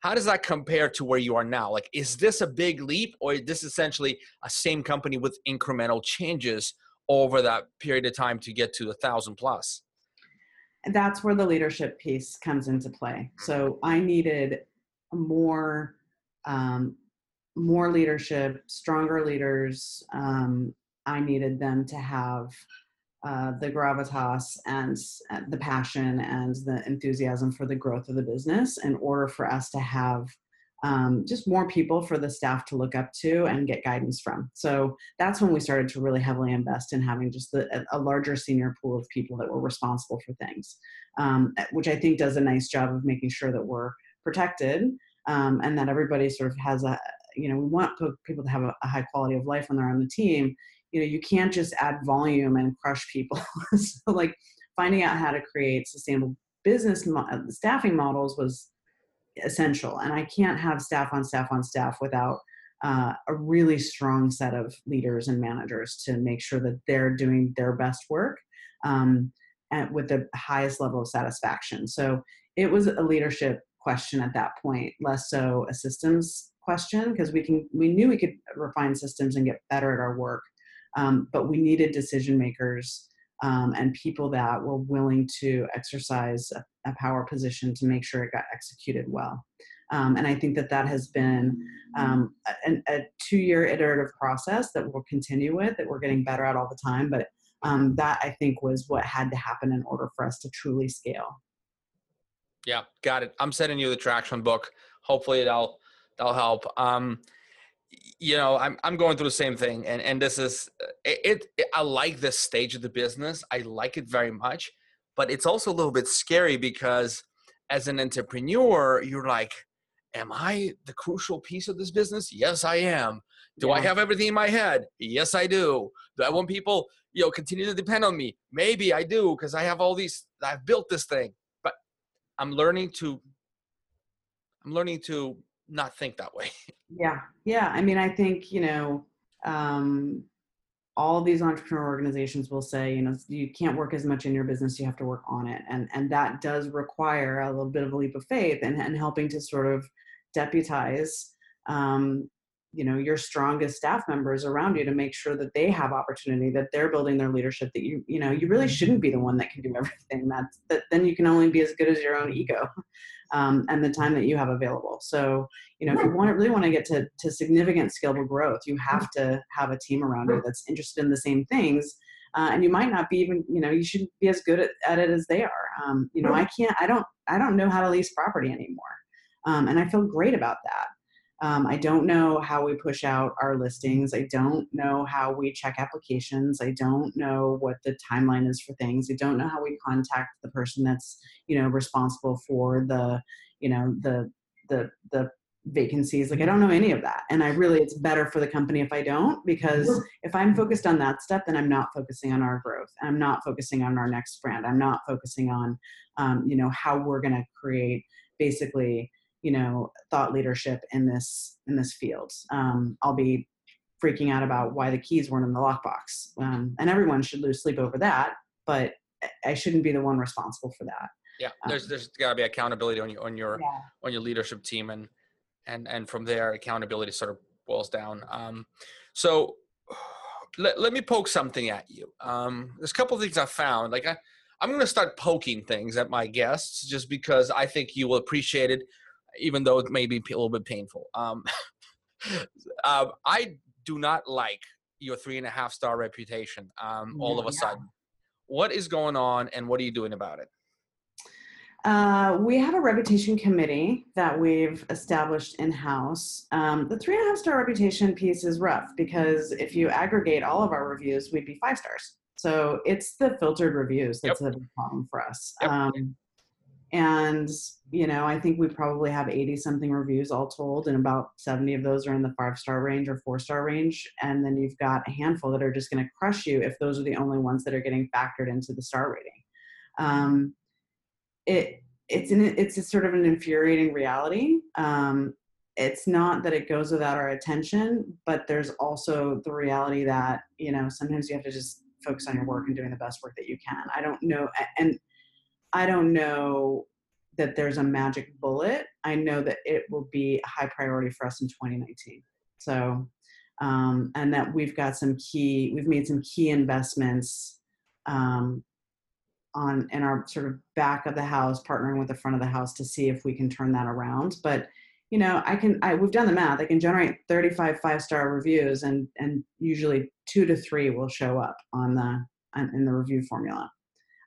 How does that compare to where you are now? Like, is this a big leap, or is this essentially a same company with incremental changes over that period of time to get to a thousand plus? That's where the leadership piece comes into play. So I needed more um, more leadership, stronger leaders. Um, I needed them to have uh, the gravitas and uh, the passion and the enthusiasm for the growth of the business in order for us to have um, just more people for the staff to look up to and get guidance from. So that's when we started to really heavily invest in having just the, a larger senior pool of people that were responsible for things, um, which I think does a nice job of making sure that we're protected um, and that everybody sort of has a you know we want people to have a, a, high quality of life when they're on the team you know you can't just add volume and crush people. *laughs* So like finding out how to create sustainable business mo- uh, staffing models was essential and i can't have staff on staff on staff without uh, a really strong set of leaders and managers to make sure that they're doing their best work um, and with the highest level of satisfaction. So it was a leadership question at that point, less so a systems question because we can we knew we could refine systems and get better at our work, um, but we needed decision makers um, and people that were willing to exercise a, a, power position to make sure it got executed well. Um, and I think that that has been um, a, a two-year iterative process that we'll continue with, that we're getting better at all the time. But um, that I think was what had to happen in order for us to truly scale. Yeah, got it. I'm sending you the traction book. Hopefully that'll that'll help. You know, I'm I'm going through the same thing, and and this is uh, it, it. I like this stage of the business. I like it very much, but it's also a little bit scary because as an entrepreneur, you're like, am I the crucial piece of this business? Yes, I am. Do yeah. I have everything in my head? Yes, I do. Do I want people, you know, continue to depend on me? Maybe I do because I have all these. I've built this thing. But I'm learning to I'm learning to not think that way. *laughs* Yeah. Yeah. I mean, I think, you know, um, all these entrepreneur organizations will say, you know, you can't work as much in your business, you have to work on it. And and that does require a little bit of a leap of faith and, and helping to sort of deputize um, you know your strongest staff members around you to make sure that they have opportunity that they're building their leadership that you you know you really shouldn't be the one that can do everything. That's that then you can only be as good as your own ego um, and the time that you have available. So you know if you want to really want to get to, to significant scalable growth you have to have a team around you that's interested in the same things uh, and you might not be even you know you shouldn't be as good at, at it as they are. Um, you know i can't i don't i don't know how to lease property anymore um, and i feel great about that um, I don't know how we push out our listings. I don't know how we check applications. I don't know what the timeline is for things. I don't know how we contact the person that's you know responsible for the you know the the the vacancies. Like I don't know any of that, and I really it's better for the company if I don't because if I'm focused on that stuff, then I'm not focusing on our growth. I'm not focusing on our next brand. I'm not focusing on um, you know how we're going to create basically you know thought leadership in this in this field. Um, i'll be freaking out about why the keys weren't in the lockbox. Um, and everyone should lose sleep over that but i shouldn't be the one responsible for that. Yeah there's um, there's got to be accountability on your on your yeah. on your leadership team and and and from there accountability sort of boils down. Um, so *sighs* let, let me poke something at you. Um, there's a couple of things i found. Like i i'm going to start poking things at my guests just because i think you will appreciate it even though it may be a little bit painful. Um, uh, *laughs* I do not like your three and a half star reputation um, all of a sudden. What is going on and what are you doing about it? Uh, we have a reputation committee that we've established in house. Um, the three and a half star reputation piece is rough because if you aggregate all of our reviews, we'd be five stars. So it's the filtered reviews that's yep. a problem for us. Yep. Um, and you know i think we probably have 80 something reviews all told and about 70 of those are in the five star range or four star range. And then you've got a handful that are just going to crush you if those are the only ones that are getting factored into the star rating. Um, it it's an it's a sort of an infuriating reality. Um, it's not that it goes without our attention but there's also the reality that you know sometimes you have to just focus on your work and doing the best work that you can. I don't know and I don't know that there's a magic bullet. I know that it will be a high priority for us in 2019. So, um, and that we've got some key, we've made some key investments um, on in our sort of back of the house, partnering with the front of the house to see if we can turn that around. But you know, I can, I we've done the math. I can generate 35 five star reviews, and and usually two to three will show up on the in the review formula.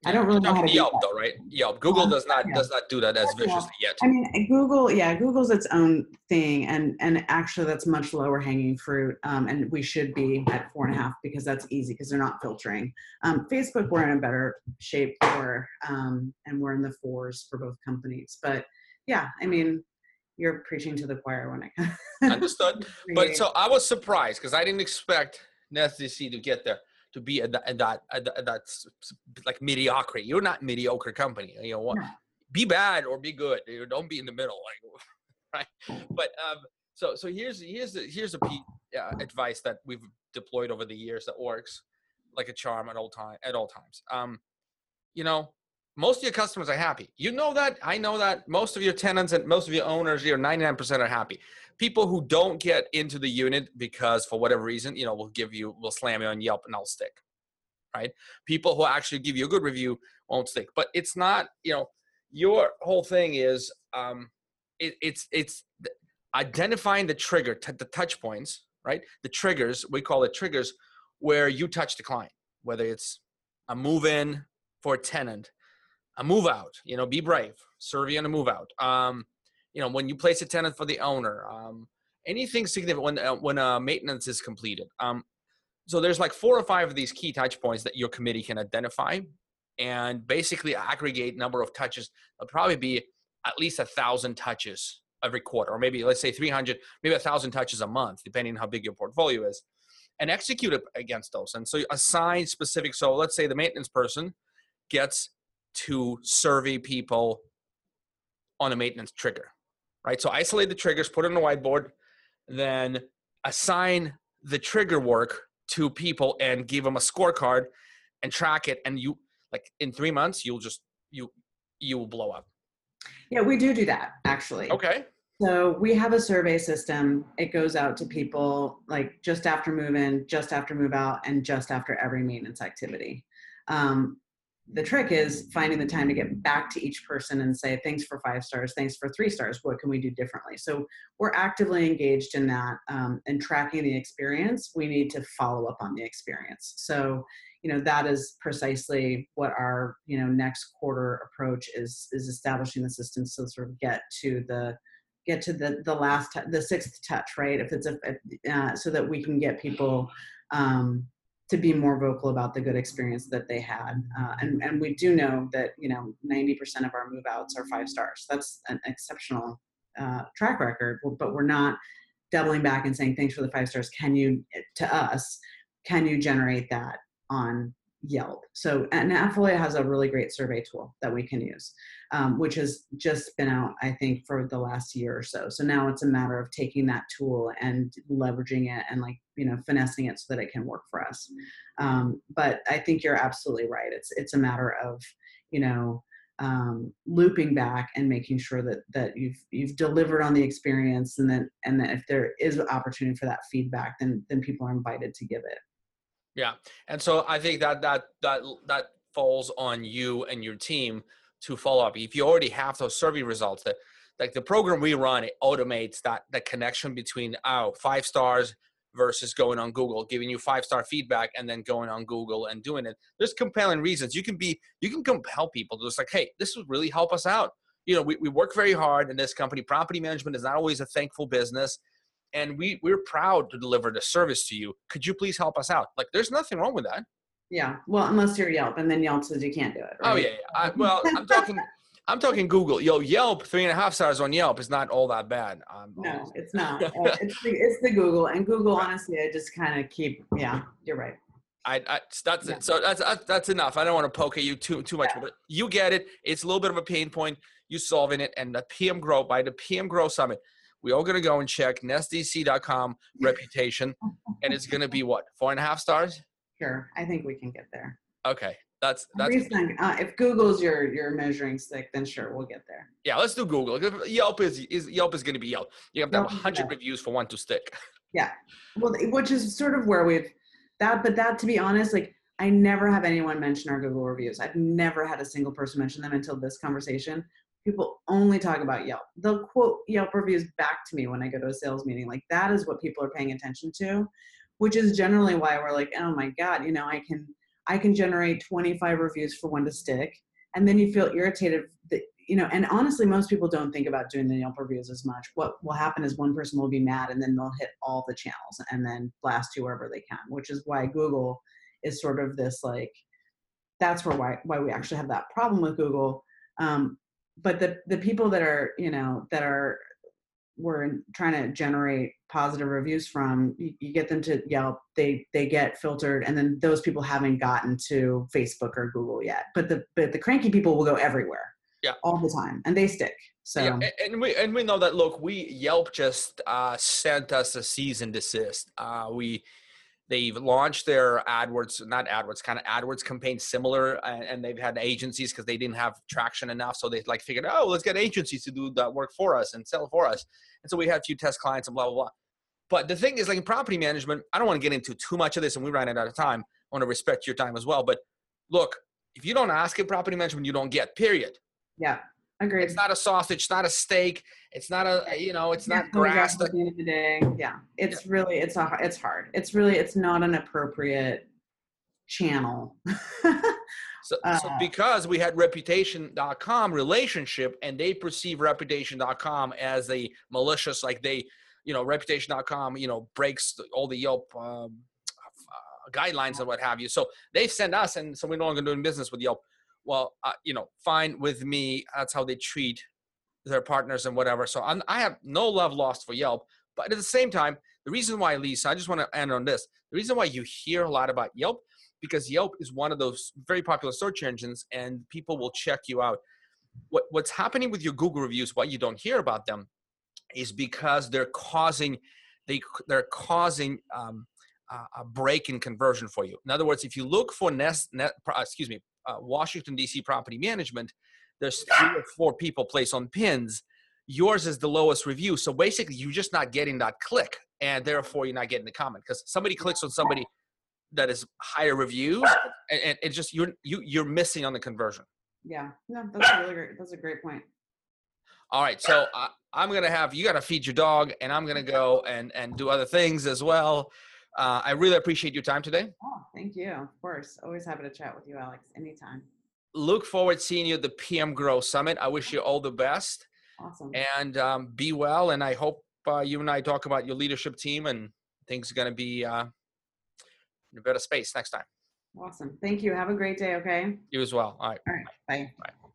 I don't really know how to Yelp though, right? Yelp. Google um, does not yeah. does not do that as viciously yet. I mean, Google, yeah, Google's its own thing, and and actually that's much lower hanging fruit. Um, and we should be at four and a half because that's easy because they're not filtering. Um, Facebook, we're in a better shape for, um, and we're in the fours for both companies. But yeah, I mean, you're preaching to the choir when I *laughs* understood. But so I was surprised because I didn't expect NestDC to get there to be at that, at that, at that, like mediocrity. You're not mediocre company. You know what? Be bad or be good. You don't be in the middle. Like, *laughs* right? But um, so so here's here's the here's a piece, uh, advice that we've deployed over the years that works like a charm at all time at all times. Um, you know, most of your customers are happy. You know that. I know that. Most of your tenants and most of your owners, your 99% are happy people who don't get into the unit because for whatever reason, you know, will give you, will slam you on Yelp and I'll stick. Right? People who actually give you a good review won't stick. But it's not, you know, your whole thing is um, it, it's it's identifying the trigger, t- the touch points, right? The triggers, we call it triggers, where you touch the client, whether it's a move in for a tenant, a move out, you know, be brave, survey and a move out. Um, you know when you place a tenant for the owner um, anything significant when uh, when uh, maintenance is completed um, so there's like four or five of these key touch points that your committee can identify and basically aggregate number of touches it'll probably be at least a thousand touches every quarter or maybe let's say 300 maybe a thousand touches a month depending on how big your portfolio is and execute it against those and so assign specific so let's say the maintenance person gets to survey people on a maintenance trigger right? So isolate the triggers, put it on a whiteboard, then assign the trigger work to people and give them a scorecard and track it. And you like in three months, you'll just you you will blow up. Yeah, we do do that actually. Okay. So we have a survey system. It goes out to people like just after move in, just after move out, and just after every maintenance activity. Um, the trick is finding the time to get back to each person and say thanks for five stars thanks for three stars what can we do differently? So we're actively engaged in that um, and tracking the experience. We need to follow up on the experience. So you know that is precisely what our you know next quarter approach is is establishing the systems to sort of get to the get to the the last the sixth touch right? If it's a uh, so that we can get people um, to be more vocal about the good experience that they had. Uh, and and we do know that you know 90% of our move outs are five stars. That's an exceptional uh, track record but we're not doubling back and saying thanks for the five stars. Can you to us can you generate that on Yelp. So, and AppFolio has a really great survey tool that we can use, um, which has just been out, I think, for the last year or so. So now it's a matter of taking that tool and leveraging it and like you know finessing it so that it can work for us. Um, but I think you're absolutely right. It's it's a matter of you know um, looping back and making sure that that you've you've delivered on the experience and that and that if there is opportunity for that feedback, then then people are invited to give it. Yeah, and so I think that that that that falls on you and your team to follow up. If you already have those survey results, that like the program we run, it automates that the connection between oh five stars versus going on Google, giving you five star feedback, and then going on Google and doing it. There's compelling reasons. You can be you can compel people to just like, hey, this would really help us out. You know, we, we work very hard in this company. Property management is not always a thankful business and we we're proud to deliver the service to you. Could you please help us out? Like, there's nothing wrong with that. Yeah. Well, unless you're Yelp, and then Yelp says you can't do it. Oh, right? Oh yeah. yeah. I, well, I'm talking. I'm talking Google. Yo, Yelp, three and a half stars on Yelp is not all that bad. Um, no, it's not. *laughs* Uh, it's, the, it's the Google, and Google, honestly, I just kind of keep. Yeah, you're right. I, I that's yeah. so that's that's enough. I don't want to poke at you too too much, yeah. but you get it. It's a little bit of a pain point. You solving it, and the PM Grow by the PM Grow Summit we all going to go and check nestdc.com *laughs* reputation, and it's going to be what four and a half stars. Sure, I think we can get there. Okay, that's that's. Uh, if Google's your your measuring stick, then sure, we'll get there. Yeah, let's do Google. Yelp is, is Yelp is going to be Yelp. You have to have hundred reviews for one to stick. *laughs* Yeah, well, which is sort of where we've that, but that to be honest, like I never have anyone mention our Google reviews. I've never had a single person mention them until this conversation, people only talk about Yelp. They'll quote Yelp reviews back to me when I go to a sales meeting. Like that is what people are paying attention to, which is generally why we're like, oh my God, you know, I can I can generate 25 reviews for one to stick. And then you feel irritated that, you know, and honestly, most people don't think about doing the Yelp reviews as much. What will happen is one person will be mad and then they'll hit all the channels and then blast whoever they can, which is why Google is sort of this like, that's where why, why we actually have that problem with Google. Um, but the the people that are you know that are we're trying to generate positive reviews from you, you, get them to yelp they they get filtered and then those people haven't gotten to facebook or google yet but the but the cranky people will go everywhere yeah. all the time and they stick so. Yeah, and we and we know that look we yelp just uh sent us a cease and desist uh we They've launched their AdWords, not AdWords, kind of AdWords campaign similar, and, they've had agencies because they didn't have traction enough. So they like figured, oh, let's get agencies to do that work for us and sell for us. And so we had a few test clients and blah blah blah. But the thing is, like in property management, I don't want to get into too much of this, and we ran out of time. I want to respect your time as well. But look, if you don't ask in property management, you don't get. Period. Yeah. Agreed. It's not a sausage. It's not a steak. It's not a you know. It's not grass. At the end of the day, yeah. It's yeah. really it's a it's hard. It's really it's not an appropriate channel. so, *laughs* uh, so because we had reputation.com relationship and they perceive reputation.com as a malicious like they you know reputation.com you know breaks all the Yelp um, uh, guidelines and what have you. So they send us and so we're no longer doing business with Yelp well, uh, you know, fine with me. That's how they treat their partners and whatever. So I'm, i have no love lost for Yelp. But at the same time, the reason why, Lisa, I just want to end on this. The reason why you hear a lot about Yelp, because Yelp is one of those very popular search engines and people will check you out. What, what's happening with your Google reviews, why you don't hear about them, is because they're causing they they're causing um, a break in conversion for you. In other words, if you look for Nest, net, excuse me, uh, Washington D.C. property management, there's three or four people placed on pins. yours is the lowest review. So basically, you're just not getting that click, and therefore you're not getting the comment because somebody clicks on somebody that is higher reviews, and, and it just you're you you're missing on the conversion. Yeah, no, that's a really great. That's a great point. All right, so I, I'm gonna have you gotta feed your dog, and I'm gonna go and and do other things as well. Uh, I really appreciate your time today. Oh, thank you. Of course, always happy to chat with you, Alex. Anytime. Look forward to seeing you at the PM Grow Summit. I wish you all the best, Awesome. and um, be well. And I hope uh, you and I talk about your leadership team, and things are gonna be uh, in a better space next time. Awesome. Thank you. Have a great day. Okay. You as well. All right. All right. Bye. Bye.